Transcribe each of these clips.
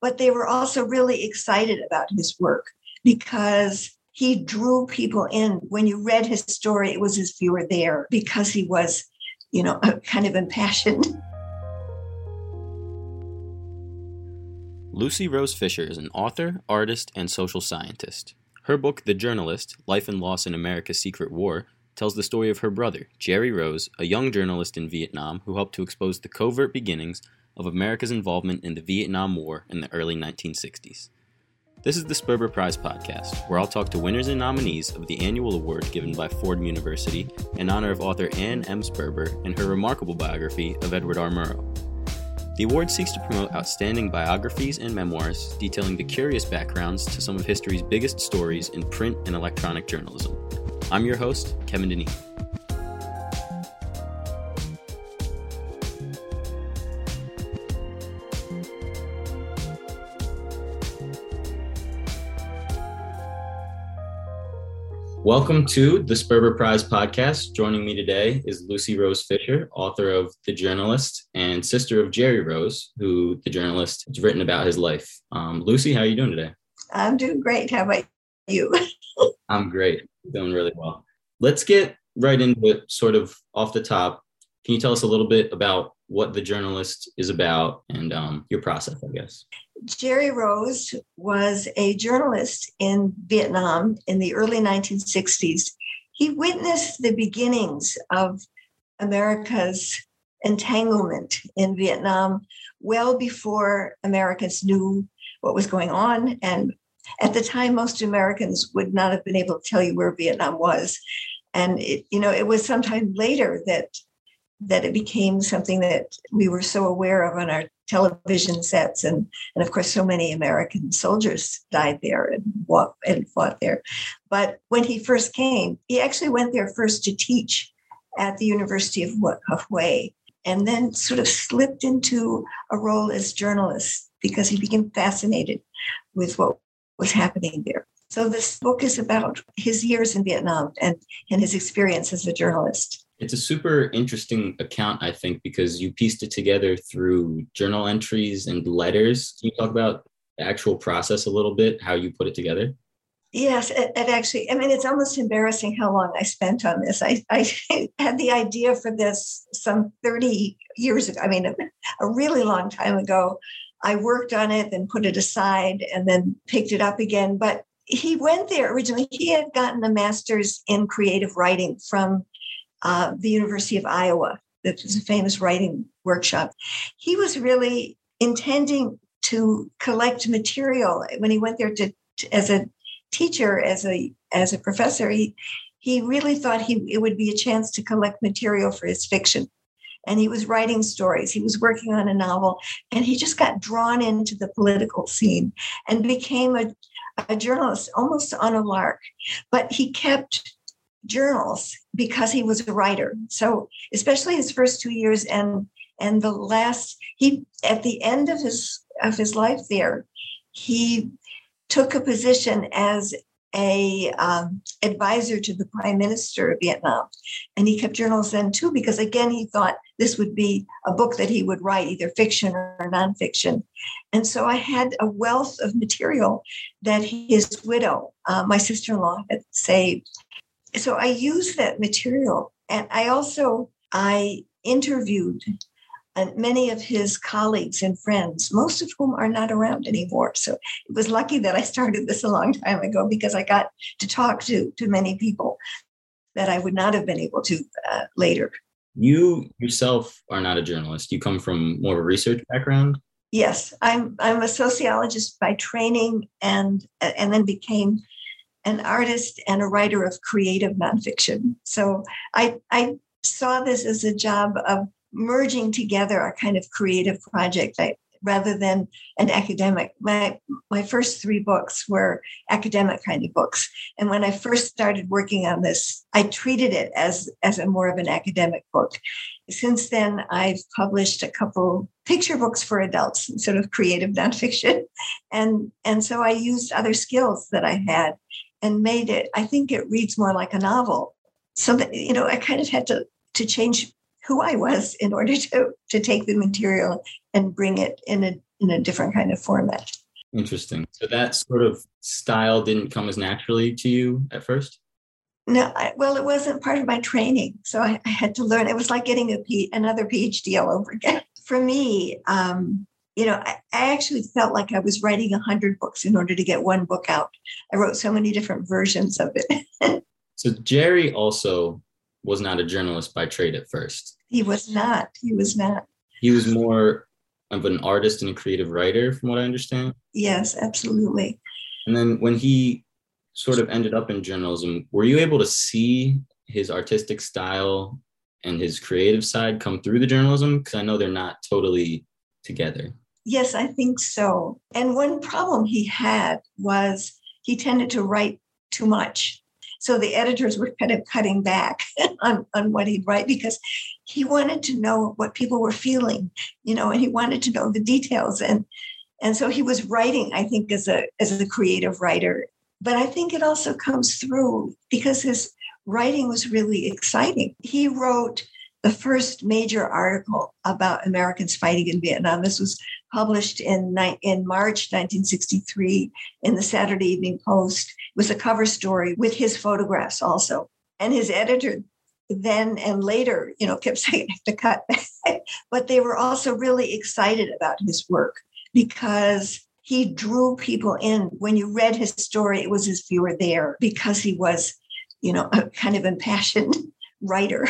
but they were also really excited about his work because he drew people in. When you read his story, it was as if you were there because he was, you know, kind of impassioned. Lucy Rose Fischer is an author, artist, and social scientist. Her book, The Journalist Life and Loss in America's Secret War, tells the story of her brother, Jerry Rose, a young journalist in Vietnam who helped to expose the covert beginnings of America's involvement in the Vietnam War in the early 1960s. This is the Sperber Prize podcast, where I'll talk to winners and nominees of the annual award given by Fordham University in honor of author Ann M. Sperber and her remarkable biography of Edward R. Murrow. The award seeks to promote outstanding biographies and memoirs detailing the curious backgrounds to some of history's biggest stories in print and electronic journalism. I'm your host, Kevin Deneen. Welcome to the Sperber Prize podcast. Joining me today is Lucy Rose Fischer, author of The Journalist and sister of Jerry Rose, who the journalist has written about his life. Um, Lucy, how are you doing today? I'm doing great. How about you? I'm great. Doing really well. Let's get right into it, sort of off the top. Can you tell us a little bit about what The Journalist is about and um, your process, I guess? Jerry Rose was a journalist in Vietnam in the early 1960s. He witnessed the beginnings of America's entanglement in Vietnam well before Americans knew what was going on. And at the time, most Americans would not have been able to tell you where Vietnam was. And it, you know, it was sometime later that that it became something that we were so aware of on our television sets. And and of course so many american soldiers died there and, fought, and fought there. But when he first came he actually went there first to teach at the university of, Hue and then sort of slipped into a role as journalist because he became fascinated with what was happening there. So this book is about his years in vietnam and and his experience as a journalist it's a super interesting account, I think, because you pieced it together through journal entries and letters. Can you talk about the actual process a little bit, how you put it together? Yes, it, it, actually, I mean, it's almost embarrassing how long I spent on this. I, I had the idea for this some 30 years ago. I mean, a, a really long time ago. I worked on it, then put it aside, and then picked it up again. But he went there originally. He had gotten a master's in creative writing from uh, the University of Iowa, that was a famous writing workshop. He was really intending to collect material when he went there to, to as a teacher, as a as a professor. He he really thought he it would be a chance to collect material for his fiction. And he was writing stories. He was working on a novel, and he just got drawn into the political scene and became a, a journalist almost on a lark. But he kept journals because he was a writer. So especially his first two years and and the last he at the end of his of his life there, he took a position as a um, advisor to the prime minister of Vietnam, and he kept journals then too because again he thought this would be a book that he would write either fiction or nonfiction, and so I had a wealth of material that his widow, uh, my sister-in-law, had saved, so I used that material. And I also, I interviewed uh, many of his colleagues and friends, most of whom are not around anymore. So it was lucky that I started this a long time ago because I got to talk to, to many people that I would not have been able to uh, later. You yourself are not a journalist. You come from more of a research background. Yes, I'm. I'm a sociologist by training, and and then became an artist and a writer of creative nonfiction. So I, I saw this as a job of merging together a kind of creative project I, rather than an academic. My, my first three books were academic kind of books. And when I first started working on this, I treated it as, as a more of an academic book. Since then, I've published a couple picture books for adults, sort of creative nonfiction. And, and so I used other skills that I had and made it i think it reads more like a novel so that you know i kind of had to to change who i was in order to to take the material and bring it in a in a different kind of format. Interesting. So that sort of style didn't come as naturally to you at first? No, I, well, it wasn't part of my training. So I, I had to learn. It was like getting a P, another PhD all over again. For me, um, you know, I, I, actually felt like I was writing a hundred books in order to get one book out. I wrote so many different versions of it. so Jerry also was not a journalist by trade at first. He was not. He was not. He was more of an artist and a creative writer, from what I understand. Yes, absolutely. And then when he sort of ended up in journalism, were you able to see his artistic style and his creative side come through the journalism? Because I know they're not totally together. Yes, I think so. And one problem he had was he tended to write too much. So the editors were kind of cutting back on, on what he'd write because he wanted to know what people were feeling, you know, and he wanted to know the details. And and so he was writing, I think, as a as a creative writer. But I think it also comes through because his writing was really exciting. He wrote the first major article about Americans fighting in Vietnam. This was published in, in March 1963 in the Saturday Evening Post. It was a cover story with his photographs also. And his editor then and later, you know, kept saying to cut but they were also really excited about his work because he drew people in. When you read his story, it was as if you were there because he was, you know, a kind of impassioned writer.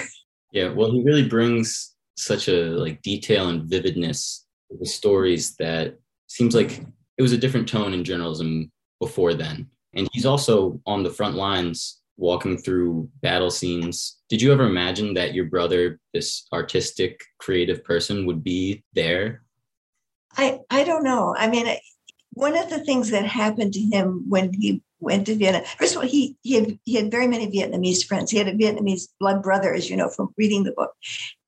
Yeah, well, he really brings such a like detail and vividness to the stories that seems like it was a different tone in journalism before then. And he's also on the front lines walking through battle scenes. Did you ever imagine that your brother, this artistic, creative person, would be there? I I don't know. I mean, one of the things that happened to him when he went to Vienna. First of all, he he had he had very many Vietnamese friends. He had a Vietnamese blood brother, as you know from reading the book,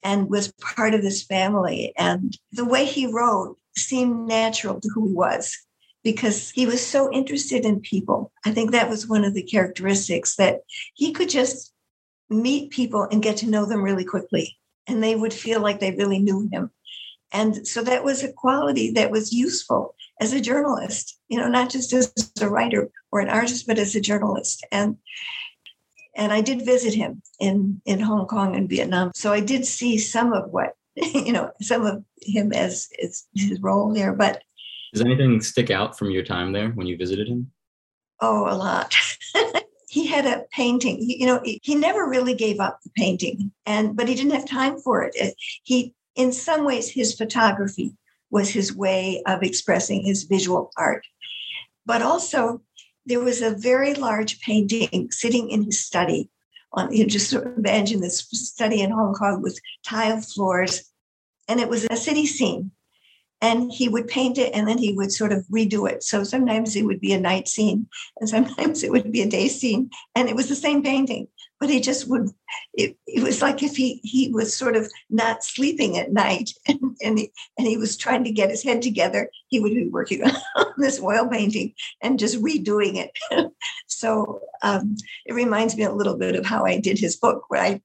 and was part of this family. And the way he wrote seemed natural to who he was because he was so interested in people. I think that was one of the characteristics that he could just meet people and get to know them really quickly, and they would feel like they really knew him. And so that was a quality that was useful as a journalist, you know, not just as a writer or an artist, but as a journalist. And and I did visit him in in Hong Kong and Vietnam. So I did see some of what, you know, some of him as, as his role there. But does anything stick out from your time there when you visited him? Oh, a lot. he had a painting he, you know he never really gave up the painting and but he didn't have time for it he in some ways his photography was his way of expressing his visual art. But also, there was a very large painting sitting in his study. On, you just imagine this study in Hong Kong with tile floors, and it was a city scene. And he would paint it and then he would sort of redo it. So sometimes it would be a night scene and sometimes it would be a day scene. And it was the same painting but he just would it, it was like if he he was sort of not sleeping at night and, and he and he was trying to get his head together he would be working on this oil painting and just redoing it. So um, it reminds me a little bit of how i did his book where i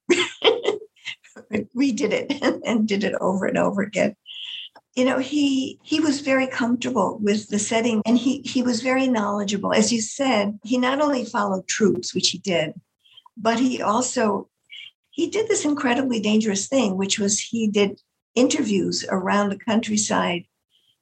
redid it and, and did it over and over again. You know he he was very comfortable with the setting and he he was very knowledgeable. As you said he not only followed troops which he did but he also he did this incredibly dangerous thing which was he did interviews around the countryside.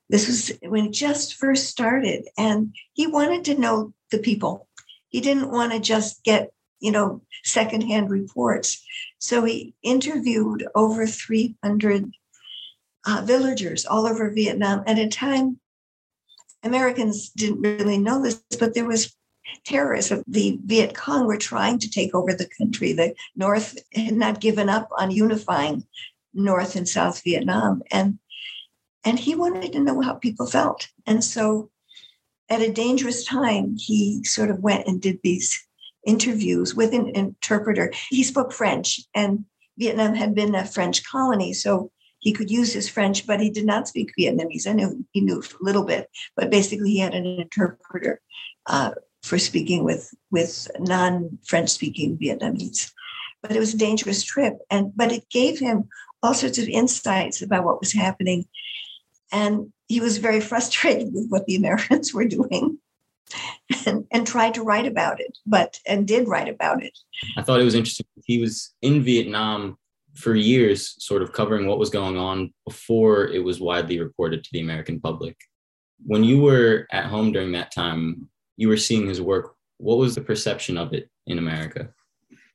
This was when it just first started and he wanted to know the people. He didn't want to just get you know secondhand reports. So he interviewed over 300 uh, villagers all over vietnam. At a time americans didn't really know this but there was terrorists of the Viet Cong were trying to take over the country. The North had not given up on unifying North and South Vietnam. And and he wanted to know how people felt. And so at a dangerous time, he sort of went and did these interviews with an interpreter. He spoke French, and Vietnam had been a French colony. So he could use his French, but he did not speak Vietnamese. I knew he knew a little bit, but basically he had an interpreter uh, for speaking with with non-French speaking Vietnamese. But it was a dangerous trip, and but it gave him all sorts of insights about what was happening. And he was very frustrated with what the Americans were doing and, and tried to write about it, but and did write about it. I thought it was interesting. He was in Vietnam for years, sort of covering what was going on before it was widely reported to the American public. When you were at home during that time, you were seeing his work. What was the perception of it in America?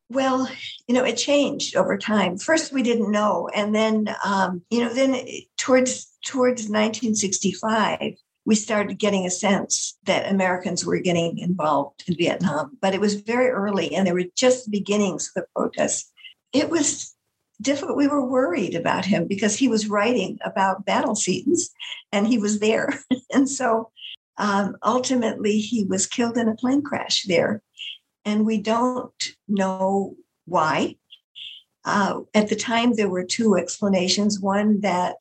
Well, you know, it changed over time. First, we didn't know, and then, um, you know, then towards towards 1965, we started getting a sense that Americans were getting involved in Vietnam. But it was very early, and there were just the beginnings of the protests. It was difficult. We were worried about him because he was writing about battle scenes, and he was there, and so um, ultimately he was killed in a plane crash there, and we don't know why. Uh, at the time, there were two explanations. One that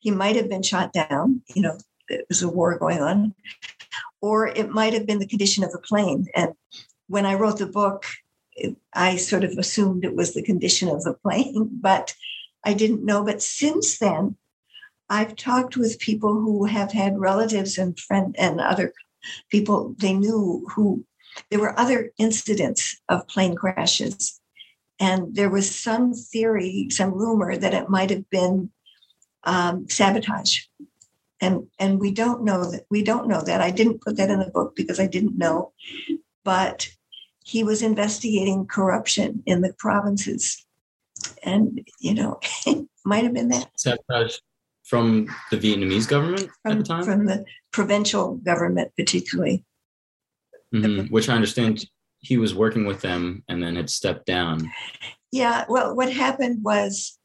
he might have been shot down, you know, there was a war going on, or it might have been the condition of the plane. And when I wrote the book, I sort of assumed it was the condition of the plane, but I didn't know. But since then, I've talked with people who have had relatives and friend and other people they knew who there were other incidents of plane crashes. And there was some theory, some rumor that it might have been um, sabotage. And and we don't know that we don't know that. I didn't put that in the book because i didn't know. But he was investigating corruption in the provinces. And you know it might have been that. Sabotage from the vietnamese government from, at the time from the provincial government particularly mm-hmm. which i understand he was working with them and then had stepped down yeah well what happened was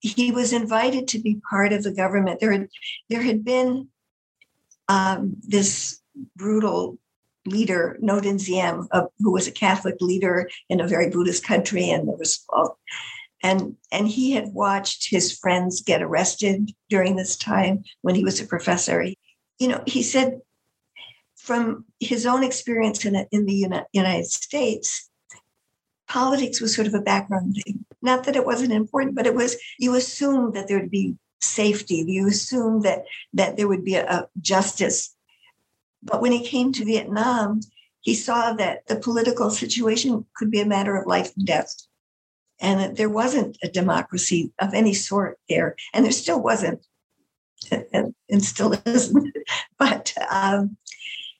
he was invited to be part of the government. There had, there had been um, this brutal leader, Ngo Dinh Diem, uh, who was a Catholic leader in a very Buddhist country, and there was and and he had watched his friends get arrested during this time when he was a professor. You know, he said from his own experience in, in the United States, politics was sort of a background thing. Not that it wasn't important, but it was, you assumed that there would be safety. You assumed that, that there would be a, a justice. But when he came to Vietnam, he saw that the political situation could be a matter of life and death. And there wasn't a democracy of any sort there. And there still wasn't, and, and still isn't. But um,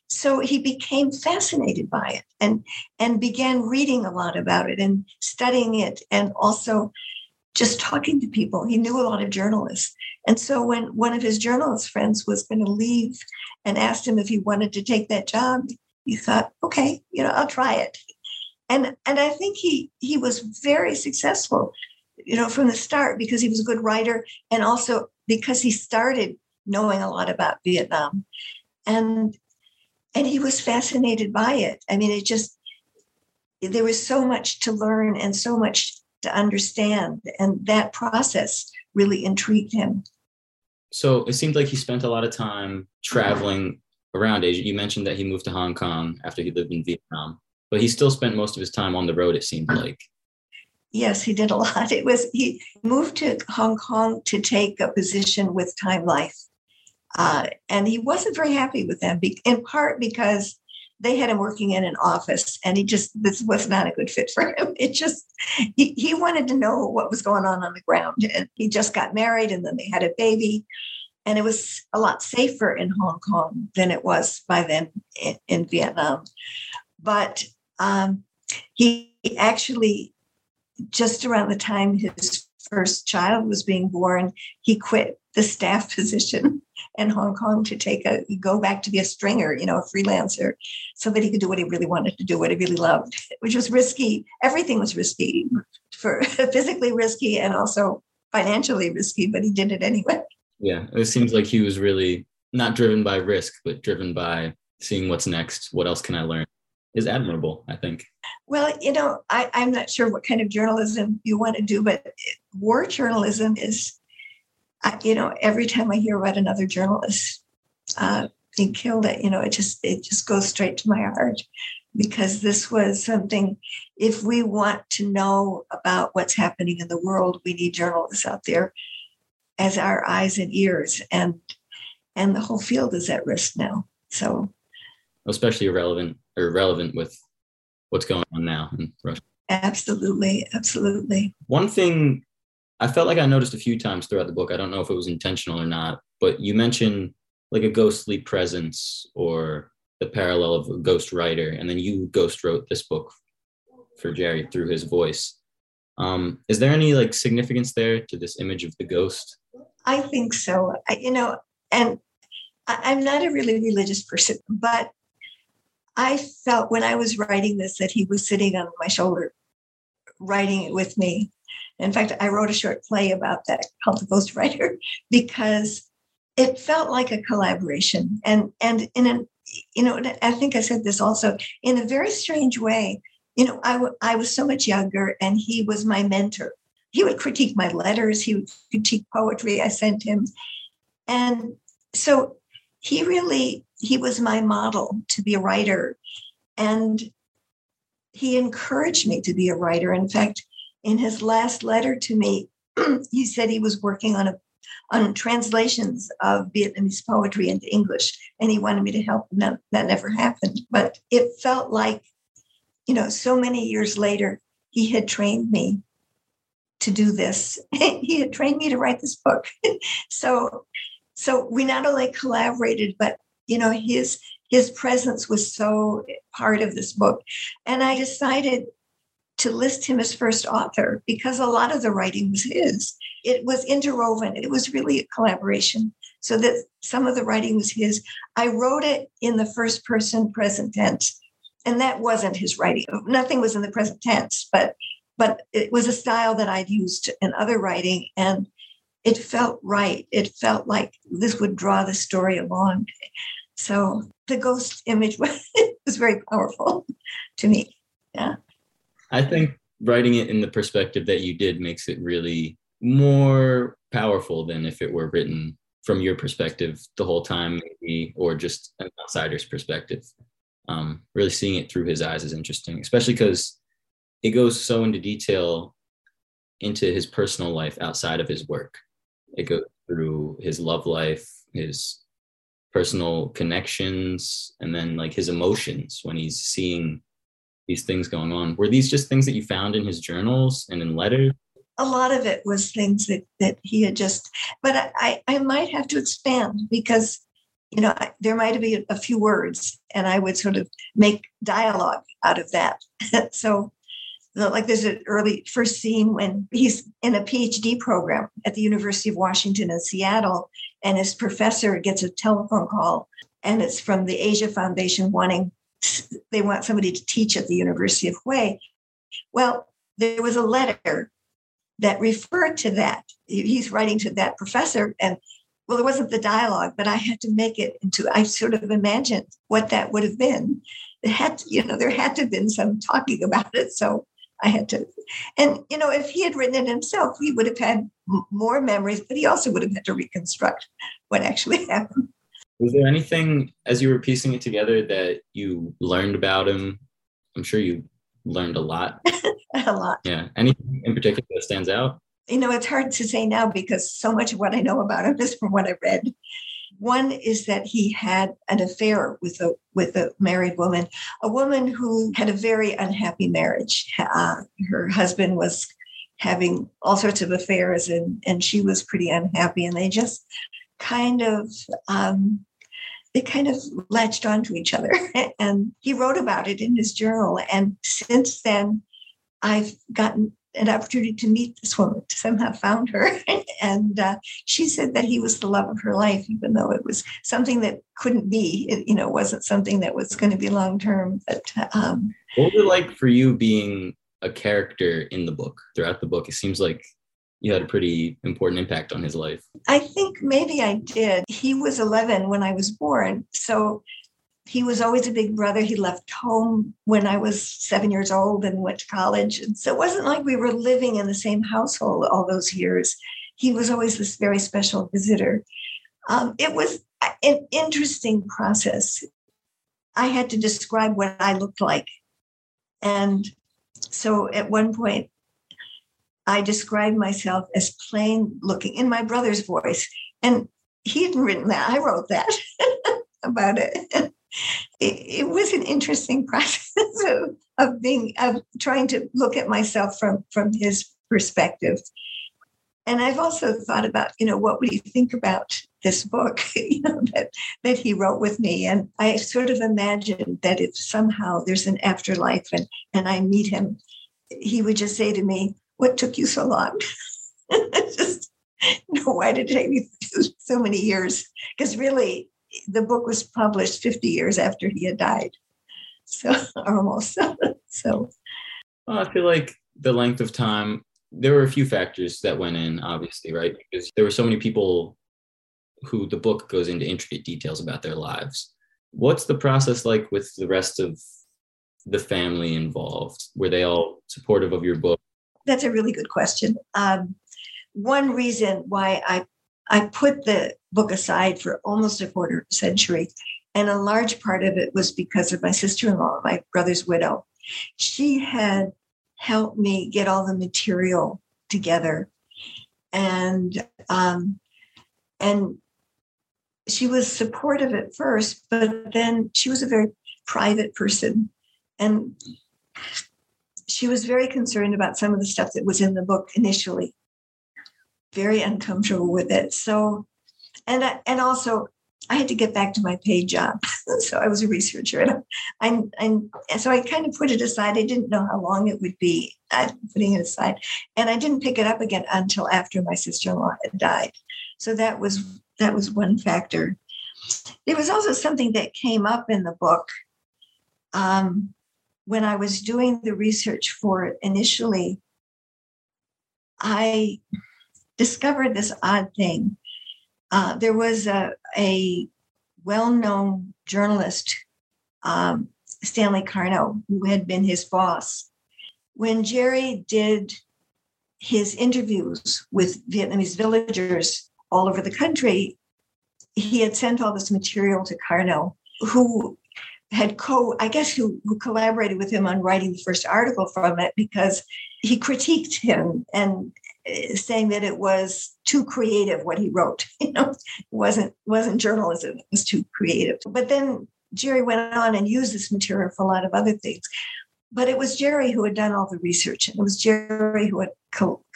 so he became fascinated by it and and began reading a lot about it and studying it and also just talking to people he knew a lot of journalists and so when one of his journalist friends was going to leave and asked him if he wanted to take that job he thought okay you know i'll try it and and i think he he was very successful you know from the start because he was a good writer and also because he started knowing a lot about vietnam and and he was fascinated by it. I mean, it just, there was so much to learn and so much to understand. And that process really intrigued him. So it seemed like he spent a lot of time traveling around Asia. You mentioned that he moved to Hong Kong after he lived in Vietnam, but he still spent most of his time on the road, it seemed like. Yes, he did a lot. It was, he moved to Hong Kong to take a position with Time Life. Uh, and he wasn't very happy with them, in part because they had him working in an office and he just, this was not a good fit for him. It just, he, he wanted to know what was going on on the ground. And he just got married and then they had a baby. And it was a lot safer in Hong Kong than it was by then in, in Vietnam. But um, he actually, just around the time his first child was being born, he quit the staff position in Hong Kong to take a go back to be a stringer, you know, a freelancer, so that he could do what he really wanted to do, what he really loved, which was risky. Everything was risky, for physically risky and also financially risky, but he did it anyway. Yeah, it seems like he was really not driven by risk, but driven by seeing what's next. What else can I learn? Is admirable, I think. Well, you know, I, I'm not sure what kind of journalism you want to do, but war journalism is I, you know, every time I hear about another journalist uh, being killed, it you know, it just it just goes straight to my heart because this was something. If we want to know about what's happening in the world, we need journalists out there as our eyes and ears, and and the whole field is at risk now. So, especially irrelevant or relevant with what's going on now in Russia. Absolutely, absolutely. One thing I felt like I noticed a few times throughout the book. I don't know if it was intentional or not, but you mentioned like a ghostly presence or the parallel of a ghost writer, and then you ghost wrote this book for Jerry through his voice. Um, is there any like significance there to this image of the ghost? I think so. I, you know, and I, I'm not a really religious person, but I felt when I was writing this that he was sitting on my shoulder, writing it with me. In fact, I wrote a short play about that called The Ghost Writer because it felt like a collaboration. And and in an you know, I think I said this also in a very strange way. You know, I, w- I was so much younger and he was my mentor. He would critique my letters, he would critique poetry I sent him. And so he really, he was my model to be a writer. And he encouraged me to be a writer. In fact, in his last letter to me, he said he was working on a on translations of Vietnamese poetry into English, and he wanted me to help. That, that never happened, but it felt like, you know, so many years later, he had trained me to do this. he had trained me to write this book. so, so we not only collaborated, but you know, his his presence was so part of this book, and I decided to list him as first author because a lot of the writing was his. It was interwoven, it was really a collaboration. So that some of the writing was his. I wrote it in the first person present tense, and that wasn't his writing. Nothing was in the present tense, but but it was a style that I'd used in other writing, and it felt right. It felt like this would draw the story along. So the ghost image was, very powerful to me. Yeah. I think writing it in the perspective that you did makes it really more powerful than if it were written from your perspective the whole time, maybe, or just an outsider's perspective. Um, really seeing it through his eyes is interesting, especially because it goes so into detail into his personal life outside of his work. It goes through his love life, his personal connections, and then like his emotions when he's seeing these things going on. Were these just things that you found in his journals and in letters? A lot of it was things that that he had just, but I I might have to expand because you know I, there might be a few words, and I would sort of make dialogue out of that. so like there's an early first scene when he's in a PhD program at the University of Washington in Seattle, and his professor gets a telephone call, and it's from the Asia Foundation wanting they want somebody to teach at the University of Hue. Well, there was a letter that referred to that. He's writing to that professor, and well, it wasn't the dialogue, but I had to make it into. I sort of imagined what that would have been. It had, to, you know, there had to have been some talking about it. So I had to, and you know, if he had written it himself, he would have had more memories, but he also would have had to reconstruct what actually happened. Was there anything as you were piecing it together that you learned about him? I'm sure you learned a lot. a lot. Yeah. Anything in particular that stands out? You know, it's hard to say now because so much of what I know about him is from what I read. One is that he had an affair with a with a married woman, a woman who had a very unhappy marriage. Uh, her husband was having all sorts of affairs, and and she was pretty unhappy, and they just kind of um, they kind of latched onto each other. and he wrote about it in his journal. And since then, I've gotten an opportunity to meet this woman, to somehow found her. and uh, she said that he was the love of her life, even though it was something that couldn't be, it, you know, wasn't something that was going to be long term. But um, what was it like for you being a character in the book throughout the book? It seems like you had a pretty important impact on his life. I think maybe I did. He was 11 when I was born. So he was always a big brother. He left home when I was seven years old and went to college. And so it wasn't like we were living in the same household all those years. He was always this very special visitor. Um, it was an interesting process. I had to describe what I looked like. And so at one point, I described myself as plain looking in my brother's voice. And he hadn't written that. I wrote that about it. It. It was an interesting process of, of being of trying to look at myself from from his perspective. And I've also thought about, you know, what would he think about this book, you know, that that he wrote with me. And I sort of imagined that if somehow there's an afterlife and and I meet him, he would just say to me, What took you so long? just you know, why did it take me so many years? Because really the book was published 50 years after he had died. So almost. so well, I feel like the length of time there were a few factors that went in, obviously, right? Because there were so many people who the book goes into intricate details about their lives. What's the process like with the rest of the family involved? Were they all supportive of your book? That's a really good question. Um, one reason why I I put the book aside for almost a quarter century, and a large part of it was because of my sister-in-law, my brother's widow. She had helped me get all the material together, and um, and she was supportive at first, but then she was a very private person. And she was very concerned about some of the stuff that was in the book initially, very uncomfortable with it. So, and, and also, I had to get back to my paid job. so I was a researcher. And, I, and so I kind of put it aside. I didn't know how long it would be I'm putting it aside. And I didn't pick it up again until after my sister-in-law had died. So that was that was one factor. There was also something that came up in the book um, when I was doing the research for it initially. I discovered this odd thing. Uh, there was a, a well known journalist, um, Stanley Karnow, who had been his boss. When Jerry did his interviews with Vietnamese villagers all over the country, he had sent all this material to Karnow, who had co, I guess, who, who collaborated with him on writing the first article from it because he critiqued him and saying that it was too creative what he wrote. You know, it wasn't wasn't journalism; it was too creative. But then Jerry went on and used this material for a lot of other things. But it was Jerry who had done all the research, and it was Jerry who had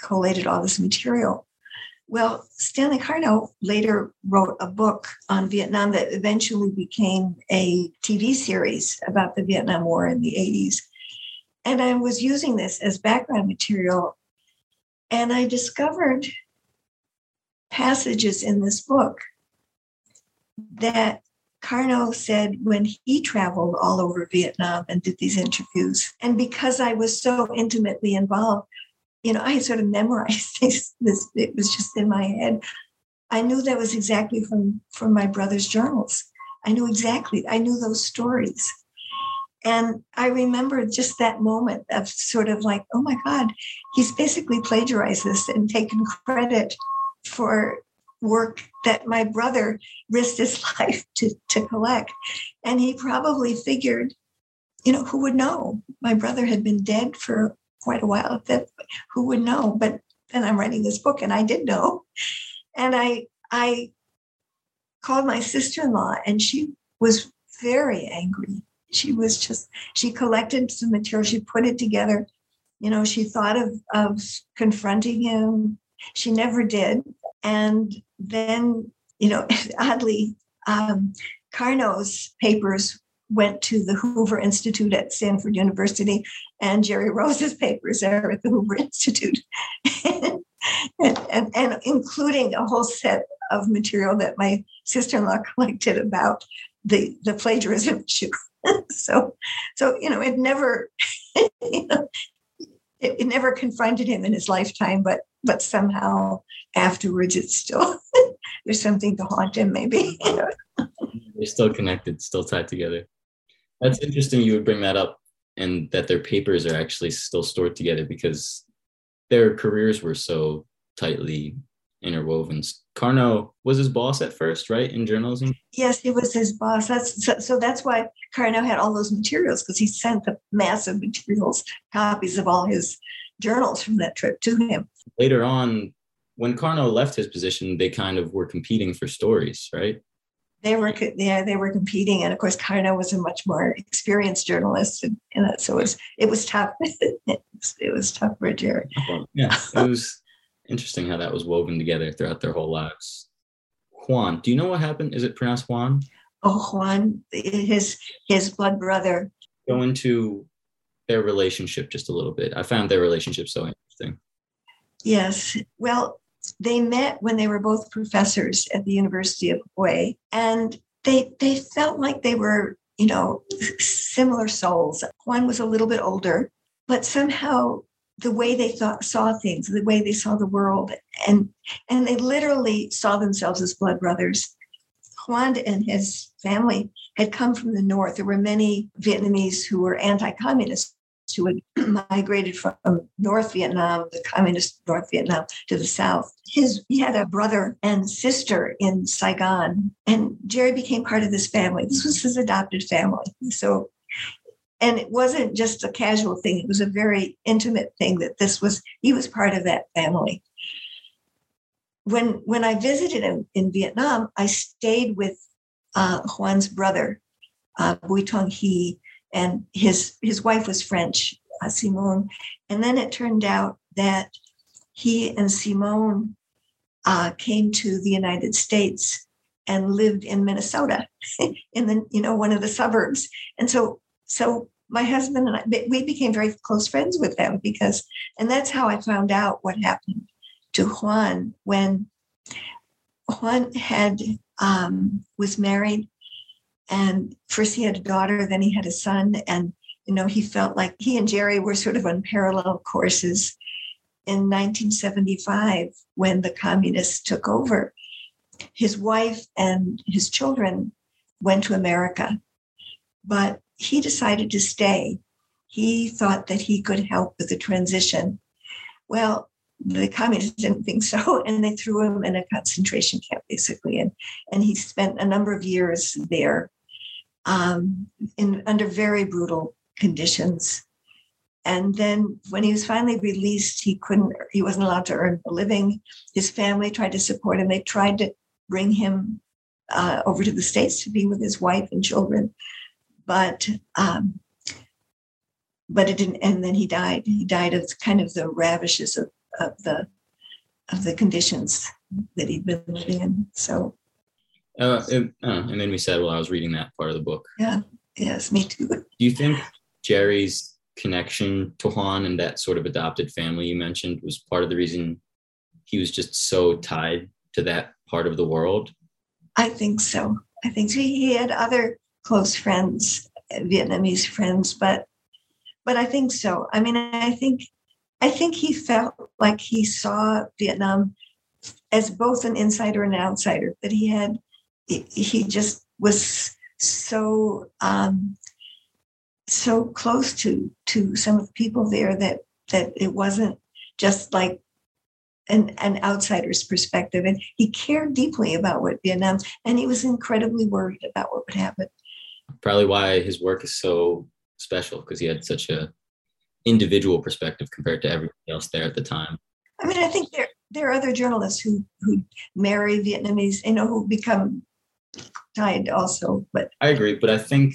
collated all this material. Well, Stanley Karnow later wrote a book on Vietnam that eventually became a TV series about the Vietnam War in the 80s. And I was using this as background material. And I discovered passages in this book that Karnow said when he traveled all over Vietnam and did these interviews. And because I was so intimately involved, you know, I sort of memorized this, this, it was just in my head. I knew that was exactly from, from my brother's journals. I knew exactly, I knew those stories. And I remember just that moment of sort of like, oh my God, he's basically plagiarized this and taken credit for work that my brother risked his life to, to collect. And he probably figured, you know, who would know? My brother had been dead for quite a while that who would know but then i'm writing this book and i did know and i i called my sister-in-law and she was very angry she was just she collected some material she put it together. You know she thought of of confronting him. She never did. And then you know oddly um, Karnow's papers went to the Hoover Institute at Stanford University, and Jerry Rose's papers are at the Hoover Institute, and, and, and, including a whole set of material that my sister-in-law collected about the, the plagiarism issue. so, so you know, it never, you know, it, it never confronted him in his lifetime, but but somehow afterwards, it's still there's something to haunt him, maybe. They're still connected, still tied together. That's interesting you would bring that up and that their papers are actually still stored together because their careers were so tightly interwoven. Karnow was his boss at first, right, in journalism? Yes, he was his boss. That's so, so that's why Karnow had all those materials because he sent the massive materials, copies of all his journals from that trip to him. Later on, when Karnow left his position, they kind of were competing for stories, right? They were, yeah, they were competing, and of course, Karnow was a much more experienced journalist, and, and so it was it was tough. it, was, it was tough for Jerry. yeah, it was interesting how that was woven together throughout their whole lives. Juan, do you know what happened? Is it pronounced Juan? Oh, Juan, his his blood brother. Go into their relationship just a little bit. I found their relationship so interesting. Yes. Well, they met when they were both professors at the University of Hue, and they they felt like they were, you know, similar souls. Juan was a little bit older, but somehow the way they thought saw things, the way they saw the world, and and they literally saw themselves as blood brothers. Juan and his family had come from the north. There were many Vietnamese who were anti-communist who had migrated from North Vietnam, the communist North Vietnam, to the South. His he had a brother and sister in Saigon, and Jerry became part of this family. This was his adopted family. So and it wasn't just a casual thing it was a very intimate thing that this was he was part of that family when when i visited him in vietnam i stayed with uh, juan's brother uh, bui tong he and his his wife was French, uh, Simone. And then it turned out that he and Simone uh, came to the United States and lived in Minnesota, in the you know one of the suburbs. And so so my husband and I we became very close friends with them because, and that's how I found out what happened to Juan when Juan had um, was married and first he had a daughter, then he had a son. And, you know, he felt like he and Jerry were sort of on parallel courses. In 1975, when the communists took over, his wife and his children went to America, but he decided to stay. He thought that he could help with the transition. Well, the communists didn't think so, and they threw him in a concentration camp, basically. And, and he spent a number of years there um, in under very brutal conditions. And then when he was finally released, he couldn't, he wasn't allowed to earn a living. His family tried to support him. They tried to bring him uh, over to the States to be with his wife and children. But um, but it didn't and then he died. He died of kind of the ravishes of, of the of the conditions that he'd been living in. So uh, it, uh, it made me sad while I was reading that part of the book. Yeah. Yes, me too. Do you think Jerry's connection to Juan and that sort of adopted family you mentioned was part of the reason he was just so tied to that part of the world? I think so. I think so. he had other close friends, Vietnamese friends, but but I think so. I mean, I think I think he felt like he saw Vietnam as both an insider and an outsider. That he had he just was so um, so close to to some of the people there that that it wasn't just like an, an outsider's perspective and he cared deeply about what vietnam and he was incredibly worried about what would happen probably why his work is so special because he had such a individual perspective compared to everybody else there at the time i mean i think there there are other journalists who who marry vietnamese you know who become tied also. But I agree. But I think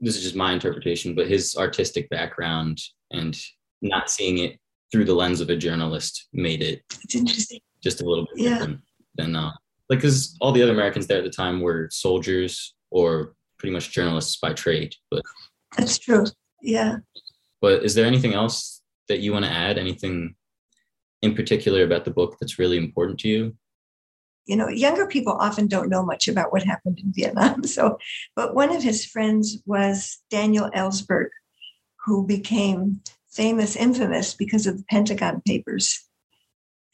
this is just my interpretation, but his artistic background and not seeing it through the lens of a journalist made it it's interesting. just a little bit yeah. different than uh, like because all the other Americans there at the time were soldiers or pretty much journalists by trade. But that's true. Yeah. But is there anything else that you want to add? Anything in particular about the book that's really important to you? you know, younger people often don't know much about what happened in Vietnam. So, but one of his friends was Daniel Ellsberg, who became famous, infamous because of the Pentagon Papers.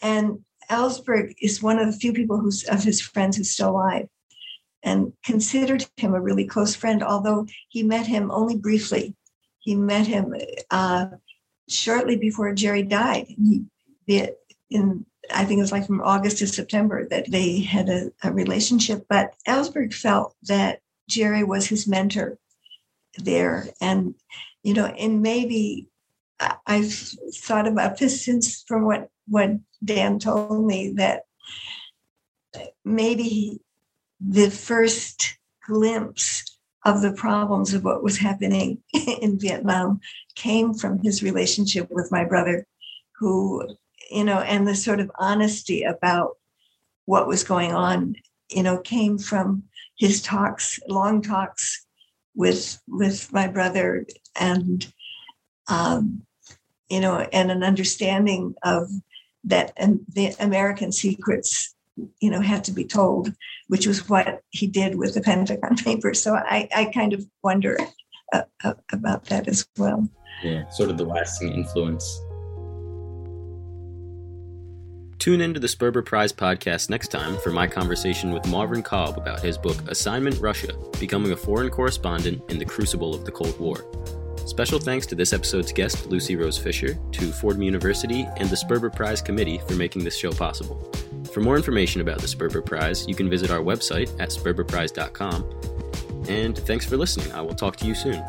And Ellsberg is one of the few people who's of his friends who's still alive and considered him a really close friend, although he met him only briefly. He met him uh, shortly before Jerry died. He, in I think it was like from August to September that they had a, a relationship. But Ellsberg felt that Jerry was his mentor there. And, you know, and maybe I've thought about this since from what what Dan told me that maybe the first glimpse of the problems of what was happening in Vietnam came from his relationship with my brother, who, you know, and the sort of honesty about what was going on, you know, came from his talks, long talks with with my brother, and um, you know, and an understanding of that and the American secrets, you know, had to be told, which was what he did with the Pentagon Papers. So I, I kind of wonder uh, uh, about that as well. Yeah, sort of the lasting influence. Tune into the Sperber Prize podcast next time for my conversation with Marvin Kalb about his book Assignment Russia Becoming a Foreign Correspondent in the Crucible of the Cold War. Special thanks to this episode's guest, Lucy Rose Fischer, to Fordham University, and the Sperber Prize Committee for making this show possible. For more information about the Sperber Prize, you can visit our website at sperberprize.com. And thanks for listening. I will talk to you soon.